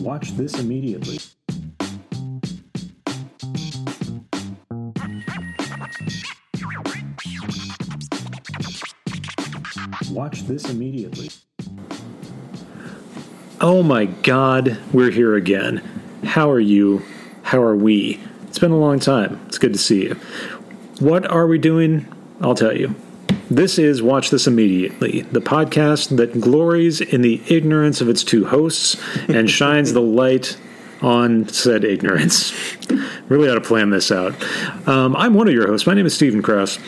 Watch this immediately. Watch this immediately. Oh my god, we're here again. How are you? How are we? It's been a long time. It's good to see you. What are we doing? I'll tell you. This is Watch This Immediately, the podcast that glories in the ignorance of its two hosts and shines the light on said ignorance. really ought to plan this out. Um, I'm one of your hosts. My name is Stephen Krause.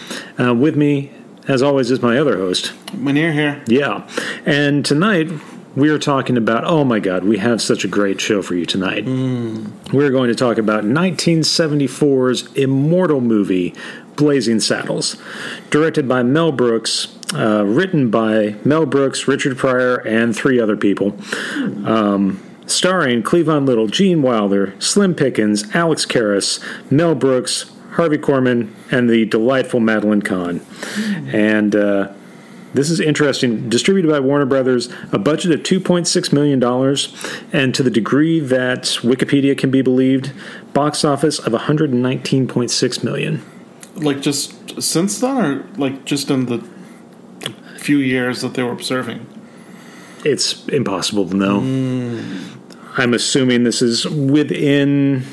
Uh, with me, as always, is my other host. Manir here. Yeah. And tonight, we are talking about, oh my God, we have such a great show for you tonight. We're going to talk about 1974's immortal movie, Blazing Saddles, directed by Mel Brooks, uh, written by Mel Brooks, Richard Pryor, and three other people. Um, starring Cleavon Little, Gene Wilder, Slim Pickens, Alex Karras, Mel Brooks, Harvey Korman, and the delightful Madeline Kahn. And uh, this is interesting. Distributed by Warner Brothers, a budget of $2.6 million, and to the degree that Wikipedia can be believed, box office of $119.6 million. Like just since then, or like just in the few years that they were observing? It's impossible to know. I'm assuming this is within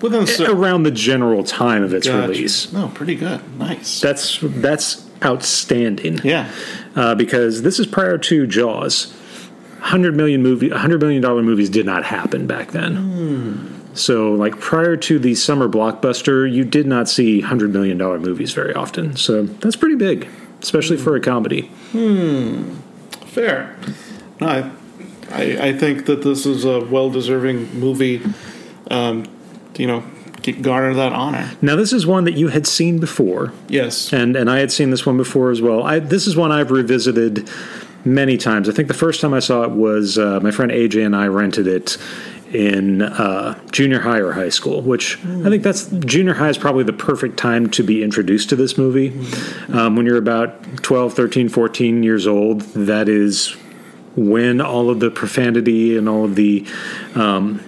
Within a around the general time of its Gotcha. release. No, pretty good. Nice. That's that's outstanding. yeah. uh, because this is prior to Jaws. Hundred million movie, hundred million dollar movies did not happen back then. So, like prior to the summer blockbuster, you did not see hundred million dollar movies very often. So that's pretty big, especially for a comedy. Hmm. Fair. I, I, I think that this is a well deserving movie. Um, you know, garner that honor. Now, this is one that you had seen before, Yes. and and I had seen this one before as well. I, this is one I've revisited many times. I think the first time I saw it was uh, my friend AJ and I rented it in uh, junior high or high school, which I think that's junior high is probably the perfect time to be introduced to this movie. Um, when you're about 12, 13, 14 years old, that is when all of the profanity and all of the um,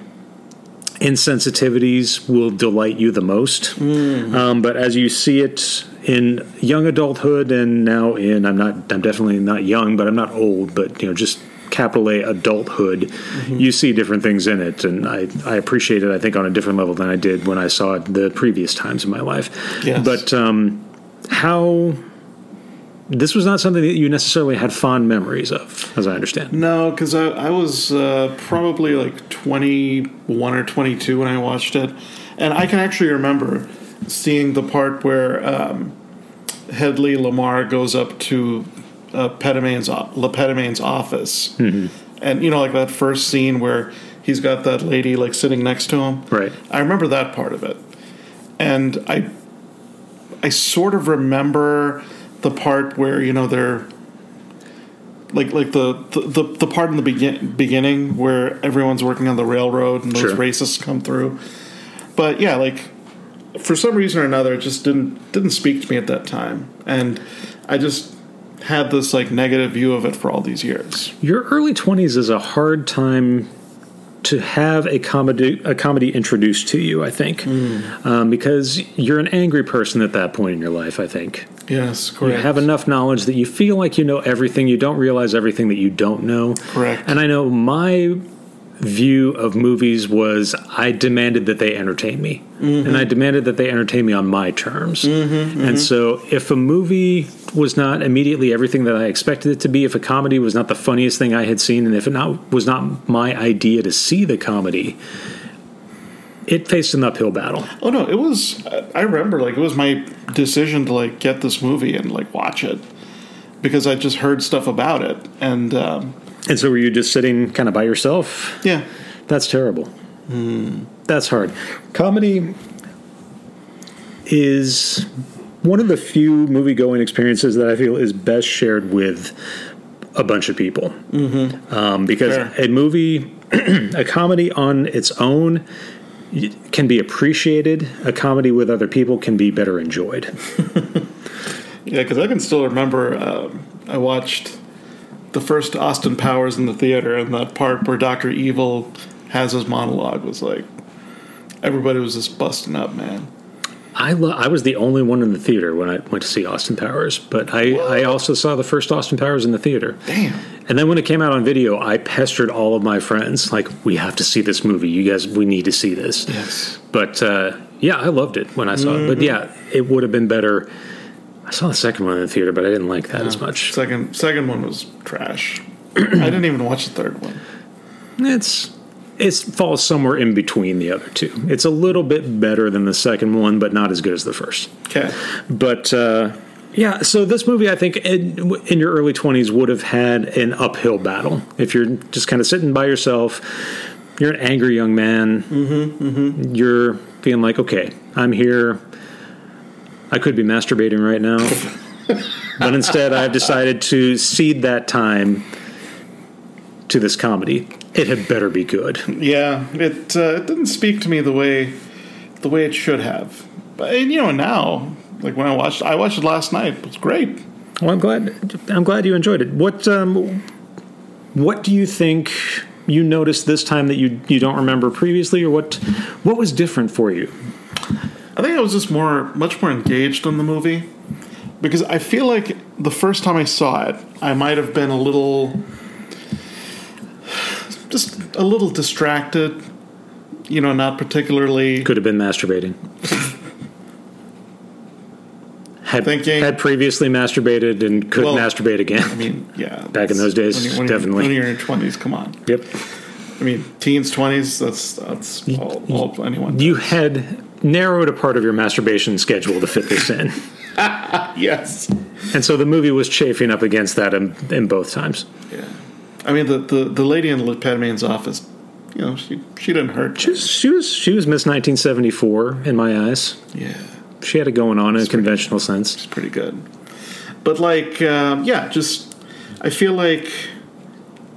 insensitivities will delight you the most. Um, but as you see it in young adulthood and now in I'm not I'm definitely not young, but I'm not old, but you know just capital A adulthood, you see different things in it, and I I appreciate it. I think on a different level than I did when I saw it the previous times in my life. Yes. But um, how. This was not something that you necessarily had fond memories of, as I understand. No, because I, I was uh, probably like 21 or 22 when I watched it. And I can actually remember seeing the part where um, Hedley Lamar goes up to uh, Petomane's, o- Le Petomane's office. And, you know, like that first scene where he's got that lady like sitting next to him. Right. I remember that part of it. And I I sort of remember the part where, you know, they're like like the the, the, the part in the begin, beginning where everyone's working on the railroad and those Sure. racists come through. But yeah, like for some reason or another it just didn't didn't speak to me at that time. And I just had this like negative view of it for all these years. Your early 20s is a hard time to have a comedy a comedy introduced to you, I think, um, because you're an angry person at that point in your life. I think Yes, you have enough knowledge that you feel like you know everything. You don't realize everything that you don't know. Correct. And I know my view of movies was I demanded that they entertain me, and I demanded that they entertain me on my terms. And so, if a movie was not immediately everything that I expected it to be, if a comedy was not the funniest thing I had seen, and if it not was not my idea to see the comedy, it faced an uphill battle. Oh no, it was. I remember like it was my decision to like get this movie and like watch it because I just heard stuff about it and um, And so, were you just sitting kind of by yourself? yeah, That's terrible. That's hard. Comedy is one of the few movie going experiences that I feel is best shared with a bunch of people. Mm-hmm. Um, because a movie, a comedy on its own, can be appreciated. A comedy with other people can be better enjoyed. yeah. Because I can still remember um, I watched the first Austin Powers in the theater, and that part where Doctor Evil has his monologue was like everybody was just busting up, man. I lo- I was the only one in the theater when I went to see Austin Powers, but I, I also saw the first Austin Powers in the theater. Damn. And then when it came out on video, I pestered all of my friends like, "We have to see this movie. You guys, we need to see this." Yes. But uh, yeah, I loved it when I saw it. But yeah, it would have been better. I saw the second one in the theater, but I didn't like that as much. Second second one was trash. I didn't even watch the third one. It's it falls somewhere in between the other two. It's a little bit better than the second one, but not as good as the first. Okay. But uh, yeah, so this movie, I think, in, in your early twenties, would have had an uphill battle if you're just kind of sitting by yourself. You're an angry young man. Mm-hmm, You're feeling like, okay, I'm here. I could be masturbating right now, but instead, I've decided to cede that time to this comedy. It had better be good. Yeah, it uh, it didn't speak to me the way the way it should have. But and, you know now, like when I watched, I watched it last night. It was great. Well, I'm glad. I'm glad you enjoyed it. What um, What do you think you noticed this time that you you don't remember previously, or what what was different for you? I think I was just more, much more engaged in the movie because I feel like the first time I saw it, I might have been a little, just a little distracted. You know, not particularly. Could have been masturbating. had Thinking- had previously masturbated and could Well, masturbate again. I mean, yeah. Back in those days, when you- when definitely. You're, when you're in your twenties, come on. yep. I mean, teens, twenties. That's that's all, all anyone. You had narrowed a part of your masturbation schedule to fit this in, yes. and so the movie was chafing up against that in, in both times. Yeah. I mean, the the, the lady in the Padme's office. You know, she she didn't hurt. She was she was, she was Miss 1974 in my eyes. Yeah. She had it going on in a conventional sense. It's pretty good. But like, um, yeah, just I feel like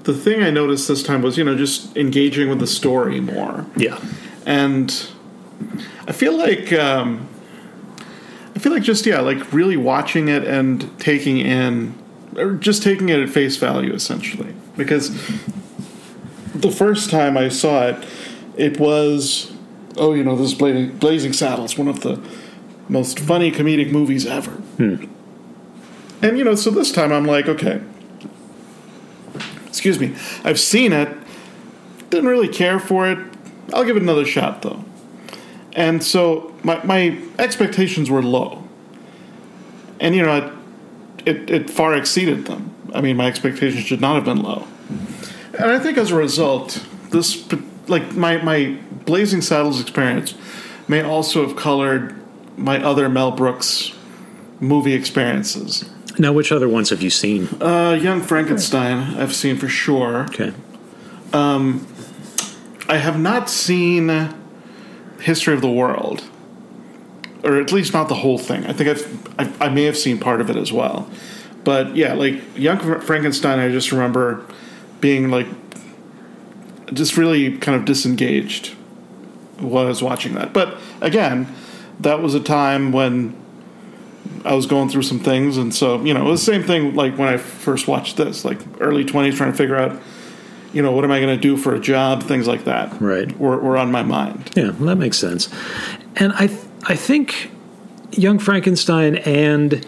the thing I noticed this time was you know just engaging with the story more, Yeah. and I feel like um, I feel like just yeah, like really watching it and taking in, or just taking it at face value essentially, because the first time I saw it, it was oh you know this is Blazing, Blazing Saddles, one of the most funny comedic movies ever. And you know, so this time I'm like, okay, excuse me, I've seen it, didn't really care for it. I'll give it another shot though. And so my my expectations were low, and you know, it it, it far exceeded them. I mean, my expectations should not have been low, and I think as a result, this like my my Blazing Saddles experience may also have colored my other Mel Brooks movie experiences. Now, which other ones have you seen? Uh, Young Frankenstein, I've seen for sure. Okay. Um, I have not seen History of the World, or at least not the whole thing. I think I've I, I may have seen part of it as well, but yeah, like Young Frankenstein, I just remember being like just really kind of disengaged while I was watching that. But again, that was a time when I was going through some things, and so you know, it was the same thing like when I first watched this, like early twenties, trying to figure out, you know, what am I going to do for a job, things like that. Right. were, were on my mind. Yeah, well, that makes sense. And I, th- I think Young Frankenstein and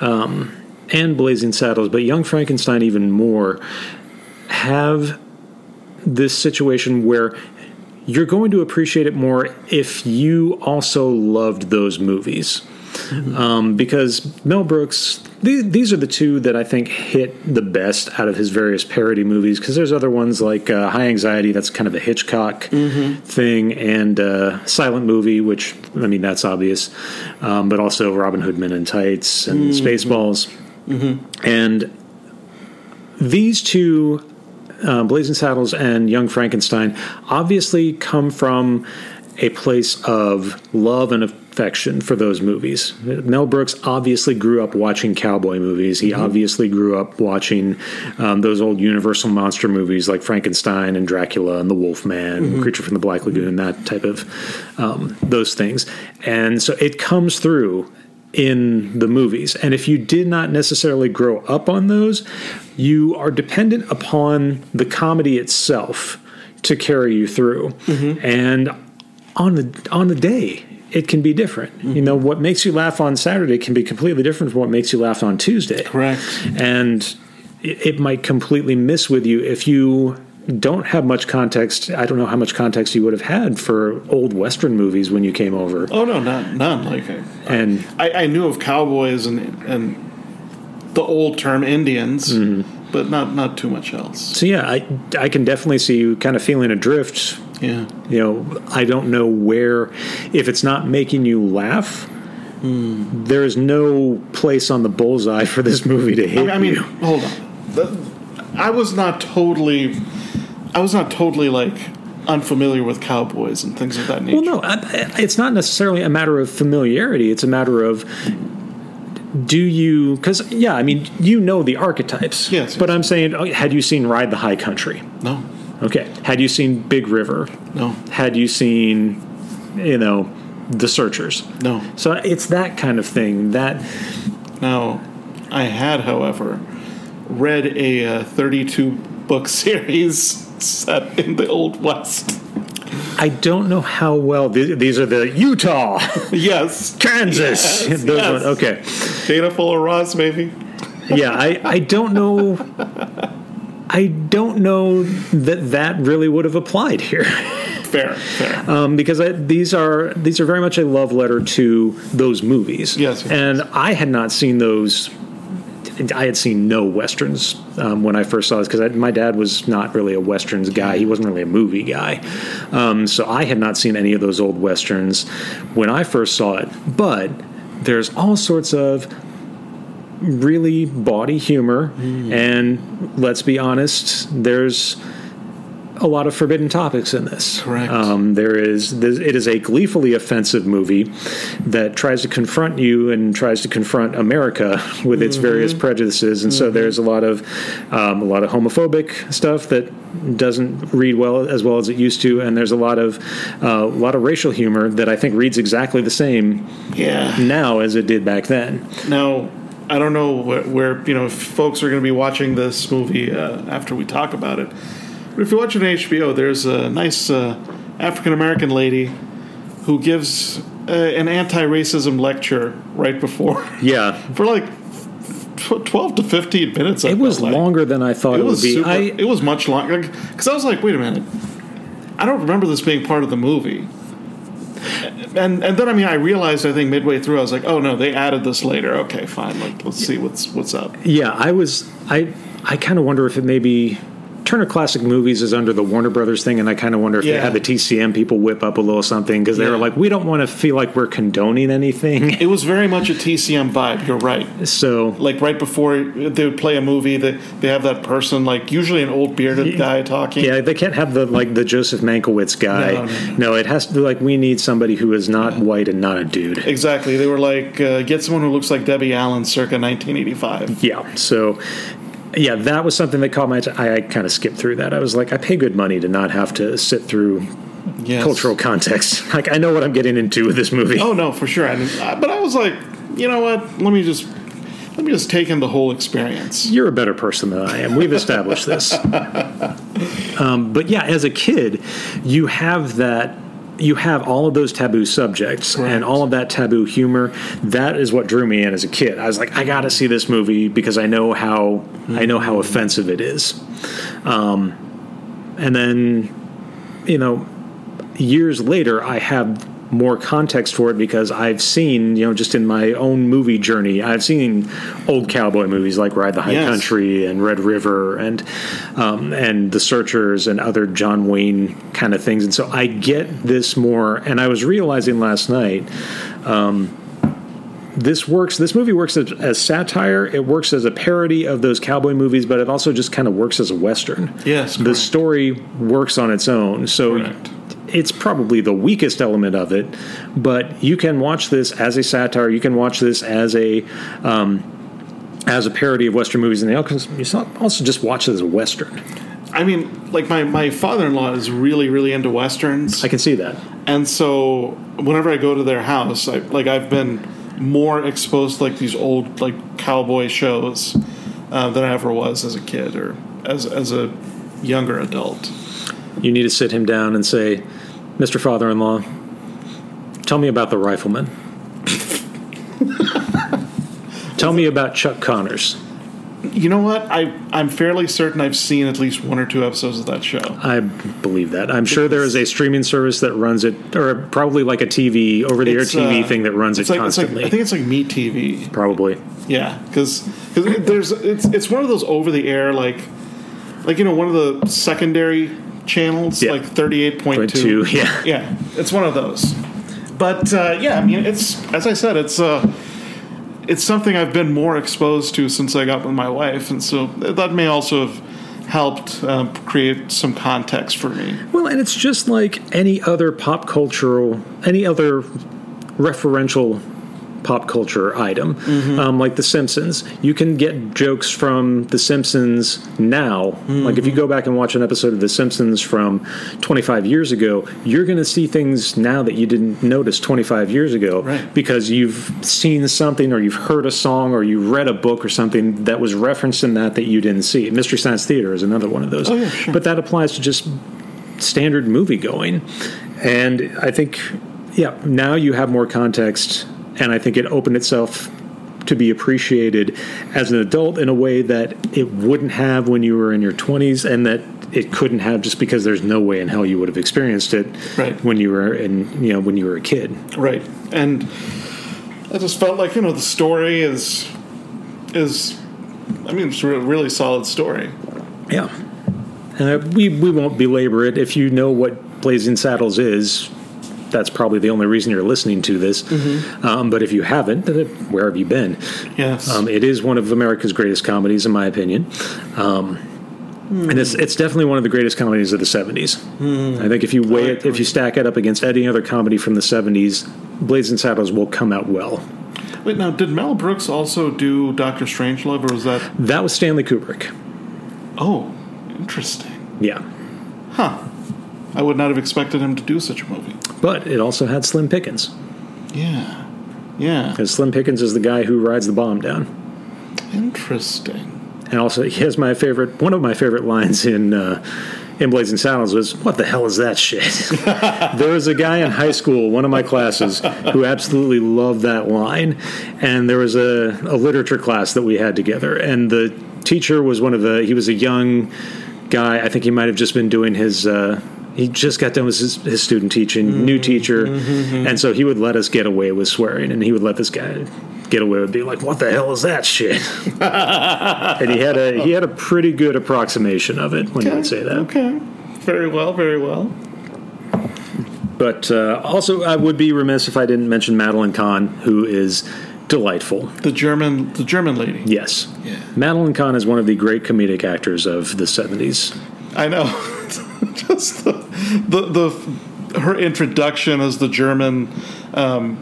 um, and Blazing Saddles, but Young Frankenstein even more, have this situation where you're going to appreciate it more if you also loved those movies. Um, because Mel Brooks, th- these are the two that I think hit the best out of his various parody movies. Because there's other ones like uh, High Anxiety, that's kind of a Hitchcock thing, and uh, Silent Movie, which I mean that's obvious, um, but also Robin Hood Men in Tights and Spaceballs, and these two uh, Blazing Saddles and Young Frankenstein obviously come from a place of love and affection for those movies. Mel Brooks obviously grew up watching cowboy movies. He obviously grew up watching um, those old Universal monster movies like Frankenstein and Dracula and the Wolfman, Creature from the Black Lagoon, that type of um, those things. And so it comes through in the movies. And if you did not necessarily grow up on those, you are dependent upon the comedy itself to carry you through. And on the on the day, it can be different. You know, what makes you laugh on Saturday can be completely different from what makes you laugh on Tuesday. Correct. And it, it might completely miss with you if you don't have much context. I don't know how much context you would have had for old Western movies when you came over. Oh no, none, none. Like I, And I, I knew of cowboys and and the old term Indians, Mm-hmm. But not not too much else. so, yeah, I, I can definitely see you kind of feeling adrift. Yeah. You know, I don't know where, if it's not making you laugh, hmm. there is no place on the bullseye for this movie to hit I mean, you. hold on. The- I was not totally, I was not totally like unfamiliar with cowboys and things of that nature. Well, no, I- I- it's not necessarily a matter of familiarity. It's a matter of do you? Because yeah, I mean, you know the archetypes. Yes, But yes. I'm saying, oh, had you seen Ride the High Country? No, Okay. Had you seen Big River? no, Had you seen, you know, The Searchers? no. So it's that kind of thing. That Now, I had, however, read a uh, 32 book series set in the Old West. I don't know how well th- these are the Utah, yes. Kansas. Yes, Those yes. ones. Okay. Dana Fuller Ross, maybe. yeah, I, I don't know. I don't know that that really would have applied here, Fair, fair. um, because I, these are these are very much a love letter to those movies. Yes, yes. and I had not seen those. I had seen no westerns um, when I first saw this because my dad was not really a westerns guy. He wasn't really a movie guy, um, so I had not seen any of those old westerns when I first saw it. But there's all sorts of really bawdy humor, and let's be honest, there's a lot of forbidden topics in this. Correct. Um, there is this, it is a gleefully offensive movie that tries to confront you and tries to confront America with its various prejudices, and so there's a lot of um, a lot of homophobic stuff that doesn't read well as well as it used to, and there's a lot of uh, a lot of racial humor that I think reads exactly the same Yeah. now as it did back then. Now, I don't know where, where you know if folks are going to be watching this movie uh, after we talk about it. But if you watch it on HBO, there's a nice uh, African American lady who gives uh, an anti-racism lecture right before Yeah, for like tw- twelve to fifteen minutes. I it was like. longer than I thought It it, would was be. super, I it was much longer because I was like, wait a minute, I don't remember this being part of the movie. And and then I mean I realized I think midway through I was like, oh no, they added this later. Okay, fine. Like let's see what's what's up. yeah, I was I I kind of wonder if it maybe Turner Classic Movies is under the Warner Brothers thing, and I kind of wonder if they had the TCM people whip up a little something because they Yeah. were like, we don't want to feel like we're condoning anything. It was very much a TCM vibe. You're right. So Like right before they would play a movie, that they have that person, like usually an old bearded guy talking. yeah, they can't have the like the Joseph Mankiewicz guy. No, no, No, it has to be like we need somebody who is not white and not a dude. Exactly. They were like, uh, get someone who looks like Debbie Allen, circa 1985. Yeah. So, yeah, that was something that caught my. I kind of skipped through that. I was like, I pay good money to not have to sit through Yes. cultural context. Like, I know what I'm getting into with this movie. Oh no, for sure. I mean, but I was like, you know what? Let me just let me just take in the whole experience. You're a better person than I am. We've established this. Um, but yeah, as a kid, you have that. You have all of those taboo subjects Correct. and all of that taboo humor. That is what drew me in as a kid. I was like, I got to see this movie because I know how I know how offensive it is. Um, and then, you know, years later, I have more context for it because I've seen, you know, just in my own movie journey, I've seen old cowboy movies like Ride the High Yes. Country and Red River and um, and The Searchers and other John Wayne kind of things, and so I get this more. And I was realizing last night. Um, this works. This movie works as, as satire. It works as a parody of those cowboy movies, but it also just kind of works as a western. Yes, the story works on its own. So Correct. It's probably the weakest element of it, but you can watch this as a satire. You can watch this as a um, as a parody of Western movies, and they also you also just watch it as a Western. I mean, like my my father in law is really really into westerns, I can see that. and so whenever I go to their house, I like I've been more exposed to like these old like cowboy shows uh, than I ever was as a kid or as as a younger adult. You need to sit him down and say, Mr. Father in law, tell me about the rifleman. tell me about Chuck Connors. You know what? I I'm fairly certain I've seen at least one or two episodes of that show. I believe that. I'm sure there is a streaming service that runs it, or probably like a TV, over the air It's, TV uh, thing that runs it like, like constantly. I think it's like MeTV. probably. Yeah, because there's it's it's one of those over the air like like you know one of the secondary channels Yeah. like thirty eight point Point two. two, yeah. yeah, it's one of those. But uh, yeah, I mean it's as I said, it's uh, it's something I've been more exposed to since I got with my wife, and so that may also have helped um, create some context for me. Well, and it's just like any other pop cultural, any other referential pop culture item, Mm-hmm. um, like The Simpsons. You can get jokes from The Simpsons now. Like if you go back and watch an episode of The Simpsons from 25 years ago, you're going to see things now that you didn't notice 25 years ago Right. because you've seen something or you've heard a song or you read a book or something that was referenced in that that you didn't see. Mystery Science Theater is another one of those. Oh, yeah, sure. But that applies to just standard movie going. And I think, yeah, now you have more context, and I think it opened itself to be appreciated as an adult in a way that it wouldn't have when you were in your 20s and that it couldn't have just because there's no way in hell you would have experienced it Right. when you were in you know when you were a kid Right, and I just felt like you know the story is is I mean it's a really solid story. yeah uh, we we won't belabor it if you know what blazing saddles is that's probably the only reason you're listening to this um, but if you haven't then where have you been Yes, Um, it is one of America's greatest comedies, in my opinion. Um, And it's, it's definitely one of the greatest comedies of the 70s. I think if you weigh it, if you stack it up against any other comedy from the 70s, Blazing Saddles will come out well. wait now did Mel Brooks also do Doctor Strangelove or was that That was Stanley Kubrick. oh interesting Yeah. huh? I would not have expected him to do such a movie. But it also had Slim Pickens. Yeah, yeah, Because Slim Pickens is the guy who rides the bomb down. interesting. And also, he has my favorite, one of my favorite lines in uh, in Blazing Saddles was, "What the hell is that shit?" there was a guy in high school, one of my classes, who absolutely loved that line, and there was a, a literature class that we had together, and the teacher was one of the. He was a young guy. I think he might have just been doing his. Uh, he just got done with his, his student teaching, mm-hmm. new teacher, mm-hmm, mm-hmm. and so he would let us get away with swearing, and he would let this guy get away with being like, "What the hell is that shit?" and he had a he had a pretty good approximation of it when he would say that. Okay, very well, very well. But uh, also, I would be remiss if I didn't mention Madeline Kahn, who is delightful. The German, the German lady. Yes, Yeah. Madeline Kahn is one of the great comedic actors of the seventies. I know. Just the, the the her introduction as the German, um,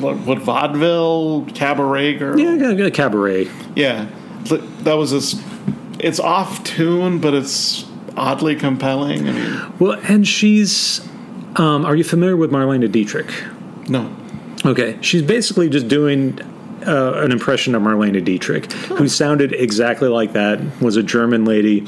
what, vaudeville cabaret girl. Yeah, a cabaret. Yeah, that was this. It's off tune, but it's oddly compelling. I mean, Well, and she's. Um, are you familiar with Marlene Dietrich? no, Okay, she's basically just doing uh, an impression of Marlene Dietrich, who sounded exactly like that. Was a German lady,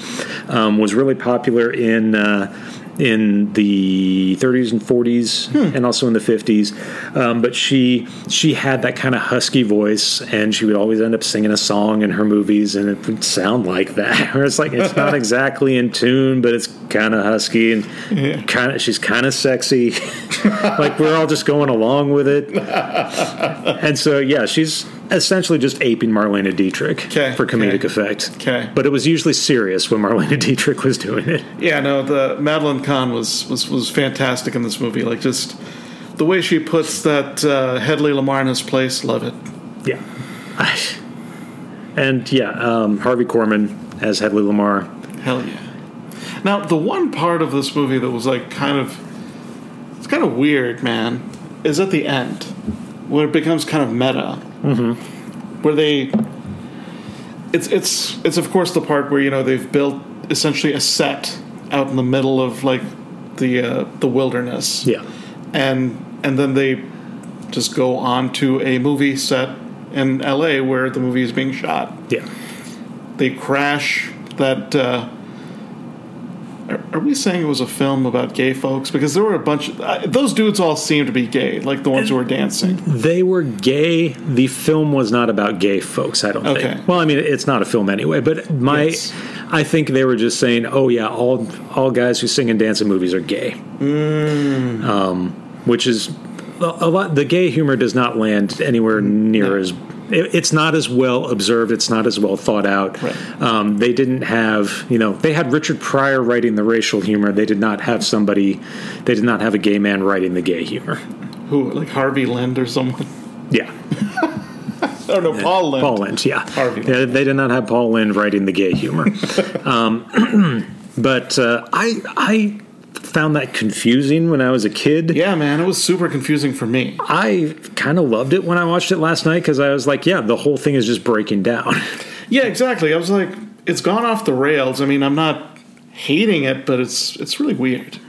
um, was really popular in uh, in the 30s and 40s, and also in the 50s. Um, but she she had that kind of husky voice, and she would always end up singing a song in her movies, and it would sound like that. Or it's like it's not exactly in tune, but it's kind of husky and Yeah. kind of she's kind of sexy. like we're all just going along with it. and so, yeah, she's essentially just aping Marlene Dietrich Okay, for comedic okay. effect. Okay. But it was usually serious when Marlene Dietrich was doing it. yeah, no. The Madeline Kahn was was was fantastic in this movie. Like just the way she puts that uh, Hedley Lamar in his place. Love it. Yeah. And yeah, um, Harvey Korman as Hedley Lamar. Hell yeah. Now, the one part of this movie that was like kind of it's kind of weird, man, is at the end where it becomes kind of meta. Mm-hmm. Where they it's it's it's of course the part where you know they've built essentially a set out in the middle of like the uh, the wilderness. Yeah. And and then they just go on to a movie set in LA where the movie is being shot. Yeah. They crash that. Uh, are, we saying it was a film about gay folks? Because there were a bunch of uh, those dudes all seemed to be gay, like the ones who were dancing. They were gay. The film was not about gay folks, I don't Okay. think. Well, I mean, it's not a film anyway, but my Yes. I think they were just saying, "Oh yeah, all all guys who sing and dance in movies are gay." Mm. Um, which is a a lot the gay humor does not land anywhere near as it, it's not as well observed, it's not as well thought out. Right. Um, they didn't have, you know, they had Richard Pryor writing the racial humor. They did not have somebody, they did not have a gay man writing the gay humor. Who, like Harvey Lind or someone? Yeah. Oh no, Paul Lynde. Paul Lynde, yeah. Harvey Yeah, they did not have Paul Lynde writing the gay humor. um, but uh, I I found that confusing when I was a kid. Yeah, man, it was super confusing for me. I kind of loved it when I watched it last night because I was like, yeah, the whole thing is just breaking down. Yeah, exactly. I was like, it's gone off the rails. I mean, I'm not hating it, but it's it's really weird.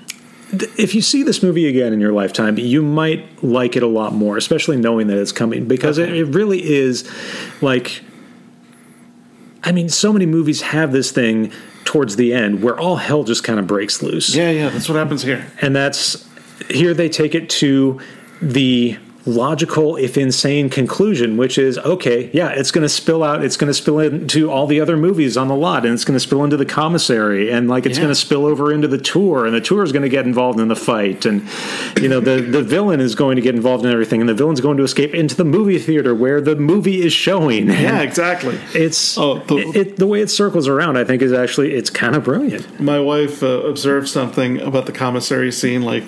if you see this movie again in your lifetime, you might like it a lot more, especially knowing that it's coming because Okay. it, it really is like. I mean, so many movies have this thing towards the end where all hell just kind of breaks loose. Yeah, yeah, that's what happens here. and that's here they take it to the logical if insane conclusion which is okay yeah it's going to spill out it's going to spill into all the other movies on the lot and it's going to spill into the commissary and like it's Yeah. going to spill over into the tour and the tour is going to get involved in the fight and you know the the villain is going to get involved in everything and the villain's going to escape into the movie theater where the movie is showing Yeah, And exactly. it's Oh, the- it, it, the way it circles around i think is actually it's kind of brilliant My wife uh, observed something about the commissary scene. Like,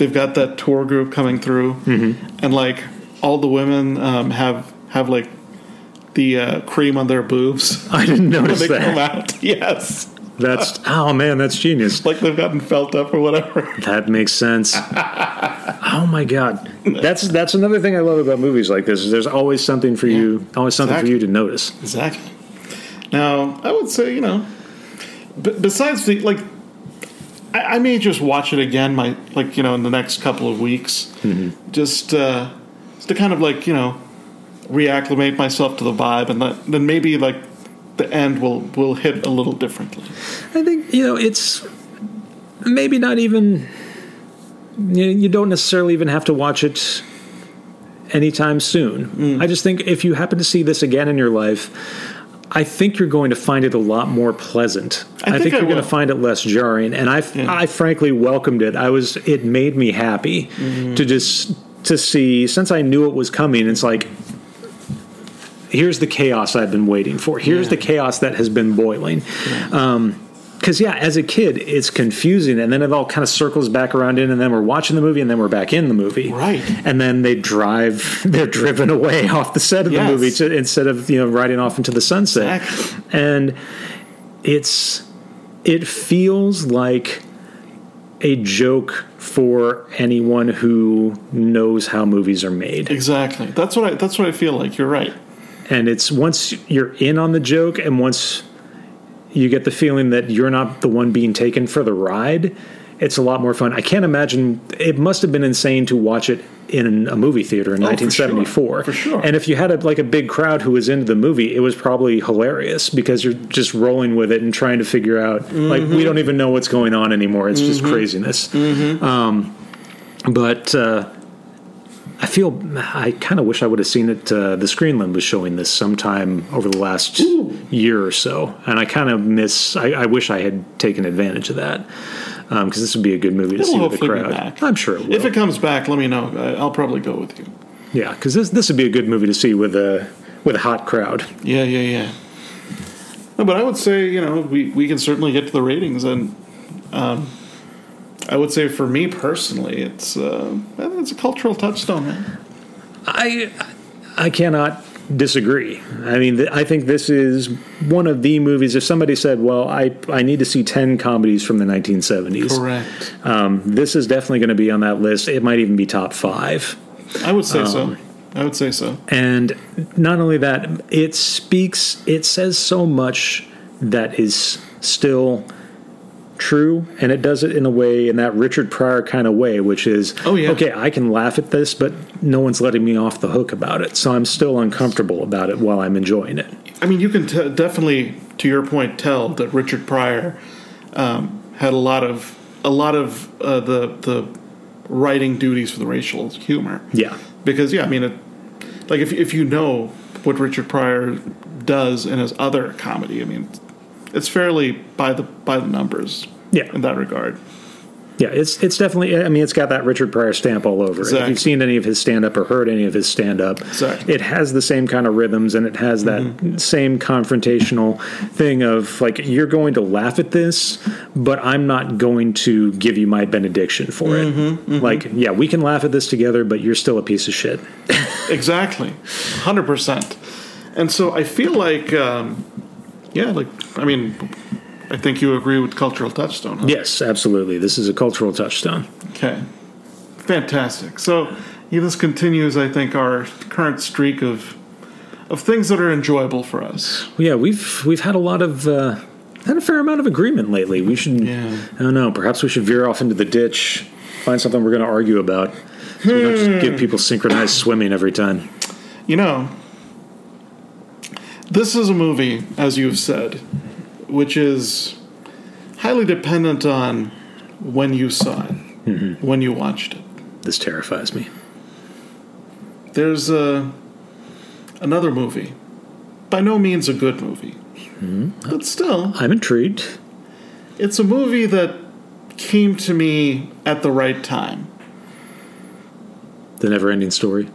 they've got that tour group coming through, and like all the women um, have have like the uh, cream on their boobs i didn't when notice they come that out. Yes, that's oh man that's genius like they've gotten felt up or whatever. That makes sense. oh my god, that's that's another thing I love about movies like this. Is there's always something for you, always something Exactly. for you to notice. Exactly. Now, I would say, you know, b- besides the like, I, I may just watch it again. My like, you know, in the next couple of weeks, just uh, to kind of like you know, reacclimate myself to the vibe, and that, then maybe like the end will will hit a little differently. I think you know it's maybe not even you, you don't necessarily even have to watch it anytime soon. I just think if you happen to see this again in your life. I think you're going to find it a lot more pleasant. I I, think think, I you're going to find it less jarring, and I, Yeah. I frankly welcomed it. I was, it made me happy Mm-hmm. to just to see. Since I knew it was coming, it's like here's the chaos I've been waiting for. Here's Yeah. the chaos that has been boiling. Because yeah, as a kid, it's confusing, and then it all kind of circles back around in, and then we're watching the movie, and then we're back in the movie, Right. And then they drive, they're driven away off the set of the movie to, instead of you know riding off into the sunset, Exactly. and it's it feels like a joke for anyone who knows how movies are made. Exactly. That's what I. That's what I feel like. You're right. and it's once you're in on the joke and once you get the feeling that you're not the one being taken for the ride it's a lot more fun i can't imagine it must have been insane to watch it in a movie theater in Oh, for 1974 sure. For sure. and if you had a, like a big crowd who was into the movie it was probably hilarious because you're just rolling with it and trying to figure out like Mm-hmm. we don't even know what's going on anymore it's just craziness Mm-hmm. um, but uh, I feel I kind of wish I would have seen it. Uh, the Screenland was showing this sometime over the last year or so, and I kind of miss. I, I wish I had taken advantage of that because this would be a good movie to It'll see with the crowd. back. I'm sure it will. If it comes back, let me know. I'll probably go with you. yeah, because this this would be a good movie to see with a with a hot crowd. Yeah, yeah, yeah. No, but I would say you know we we can certainly get to the ratings, and um, I would say for me personally, it's uh, it's a cultural touchstone, man. I I cannot disagree. I mean, th- I think this is one of the movies. If somebody said, "Well, I I need to see ten comedies from the 1970s," Correct. um, this is definitely going to be on that list. It might even be top five. I would say Um, so. I would say so. And not only that, it speaks. It says so much that is still true, and it does it in a way in that Richard Pryor kind of way, which is Oh, yeah. okay. I can laugh at this, but no one's letting me off the hook about it, so I'm still uncomfortable about it while I'm enjoying it. I mean, you can t- definitely, to your point, tell that Richard Pryor um, had a lot of a lot of uh, the the writing duties for the racial humor. Yeah, because yeah, I mean, it, like if if you know what Richard Pryor does in his other comedy, I mean, it's fairly by the by the numbers. Yeah. in that regard. yeah. It's it's definitely. I mean, it's got that Richard Pryor stamp all over it. If you've seen any of his stand up or heard any of his stand up, Exactly. it has the same kind of rhythms and it has that Mm-hmm. same confrontational thing of like you're going to laugh at this, but I'm not going to give you my benediction for it. Mm-hmm, Like, yeah, we can laugh at this together, but you're still a piece of shit. Exactly, hundred percent. And so I feel like, um, yeah, like I mean, I think you agree with cultural touchstone. Huh? Yes, absolutely. This is a cultural touchstone. Okay. Fantastic. So yeah, this continues, I think, our current streak of of things that are enjoyable for us. Well, yeah, we've we've had a lot of uh, had a fair amount of agreement lately. We should, Yeah. I don't know, perhaps we should veer off into the ditch, find something we're going to argue about. So we don't just give people synchronized swimming every time. You know, this is a movie, as you've said, which is highly dependent on when you saw it, when you watched it. This terrifies me. There's uh, another movie, by no means a good movie, but still, I'm intrigued. it's a movie that came to me at the right time. The never-ending story.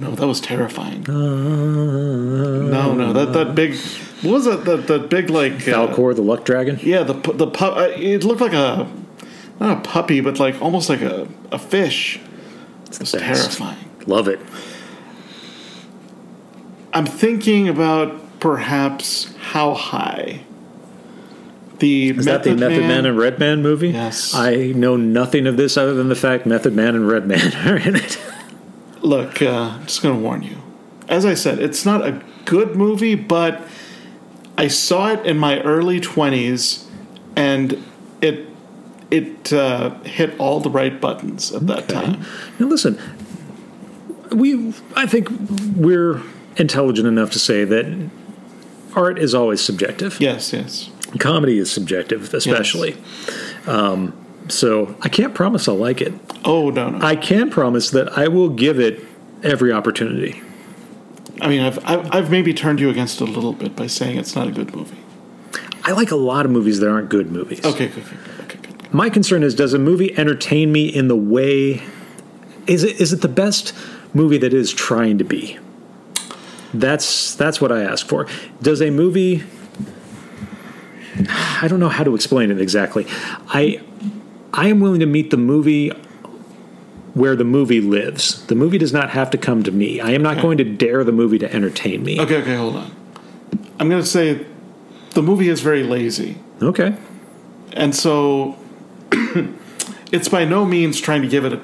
No, that was terrifying. no, no, that that big, what was that? That that big like uh, Falkor, the Luck Dragon. Yeah, the the pup. Uh, it looked like a not a puppy, but like almost like a a fish. It was terrifying. Love it. I'm thinking about perhaps how high. The Is that the Method Man. and Redman movie? Yes. I know nothing of this other than the fact Method Man and Redman are in it. Look, uh, I'm just going to warn you. As I said, it's not a good movie, but I saw it in my early 20s, and it it uh, hit all the right buttons at that time. Now listen, we I think we're intelligent enough to say that art is always subjective. Yes, yes. Comedy is subjective, especially. Um, so I can't promise I'll like it. Oh no, no. I can promise that I will give it every opportunity. I mean, I've, I've I've maybe turned you against it a little bit by saying it's not a good movie. I like a lot of movies that aren't good movies. Okay, good, good, good, okay, good. My concern is does a movie entertain me in the way is it is it the best movie that it is trying to be? That's that's what I ask for. Does a movie I don't know how to explain it exactly. I I am willing to meet the movie where the movie lives. The movie does not have to come to me. I am not going to dare the movie to entertain me. Okay, okay, hold on. I'm going to say the movie is very lazy, Okay. and so it's by no means trying to give it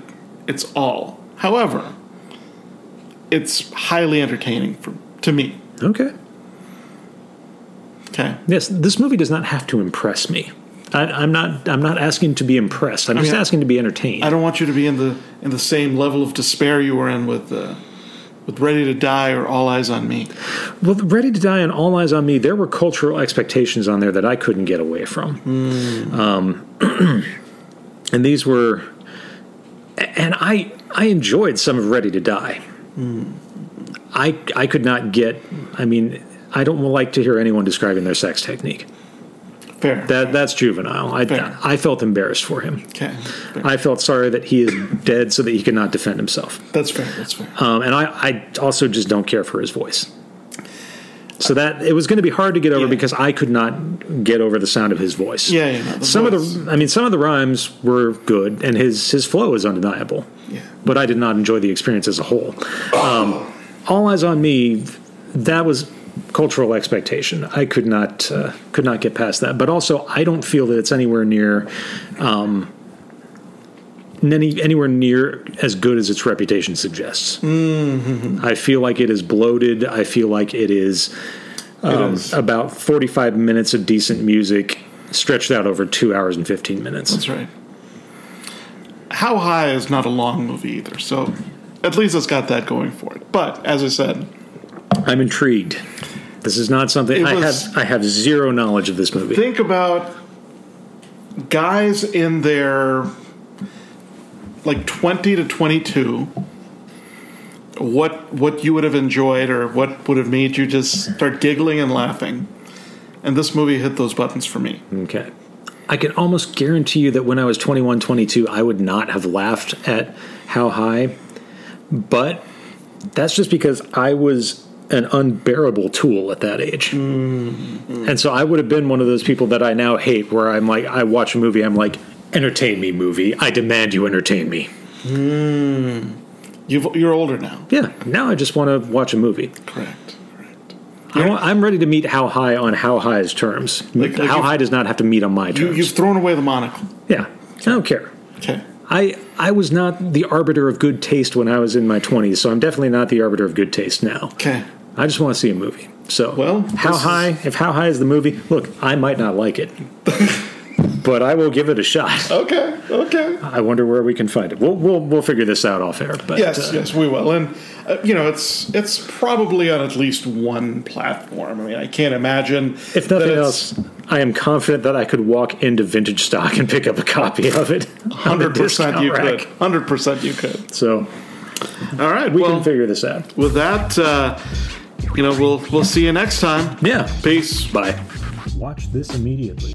its all. However, it's highly entertaining for to me. Okay. Okay. Yes, this movie does not have to impress me. I, I'm not. I'm not asking to be impressed. I'm just mean, asking to be entertained. I don't want you to be in the in the same level of despair you were in with uh, with Ready to Die or All Eyes on Me. well, Ready to Die and All Eyes on Me. There were cultural expectations on there that I couldn't get away from. Um, and these were, and I I enjoyed some of Ready to Die. I I could not get. I mean, I don't like to hear anyone describing their sex technique. Fair. That that's juvenile. I Fair. I felt embarrassed for him. okay. Fair. I felt sorry that he is dead so that he could not defend himself. That's fair. That's fair. Um, and I, I also just don't care for his voice. So that it was going to be hard to get over Yeah. because I could not get over the sound of his voice. Yeah, yeah. Some voice- of the, I mean, some of the rhymes were good, and his his flow is undeniable. Yeah. But I did not enjoy the experience as a whole. Um, All eyes on me. That was cultural expectation. I could not uh, could not get past that. But also, I don't feel that it's anywhere near. Um, any, anywhere near as good as its reputation suggests. I feel like it is bloated. I feel like it is, um, is. about 45 minutes of decent music stretched out over two hours and 15 minutes. That's right. How High is not a long movie either, so at least it's got that going for it. But as I said, I'm intrigued. This is not something It I have. I have zero knowledge of this movie. think about guys in their like 20 to 22 what what you would have enjoyed or what would have made you just start giggling and laughing and this movie hit those buttons for me Okay. I can almost guarantee you that when I was 21, 22, I would not have laughed at How High. But that's just because I was an unbearable tool at that age. And so I would have been one of those people that I now hate, where I'm like, I watch a movie, I'm like, entertain me, movie. I demand you entertain me. Hmm. You've, you're older now Yeah, now I just want to watch a movie. correct correct I I'm ready to meet How High on How High's terms. Like- like how High does not have to meet on my terms. you've thrown away the monocle yeah, I don't care. okay I I was not the arbiter of good taste when I was in my 20s, so I'm definitely not the arbiter of good taste now. okay I just want to see a movie. So, Well, how this is- high? If how high is the movie? Look, I might not like it, but I will give it a shot. okay okay I wonder where we can find it. We'll we'll, we'll figure this out off air. But Yes, uh, yes, we will. And uh, you know, it's it's probably on at least one platform. I mean, I can't imagine if nothing it's else, I am confident that I could walk into vintage stock and pick up a copy of it. Hundred percent, you rack. could. Hundred percent, you could. So All right. we well, can figure this out. with that, uh, you know, we'll we'll see you next time. Yeah. Peace. Bye. Watch this immediately. Watch this immediately.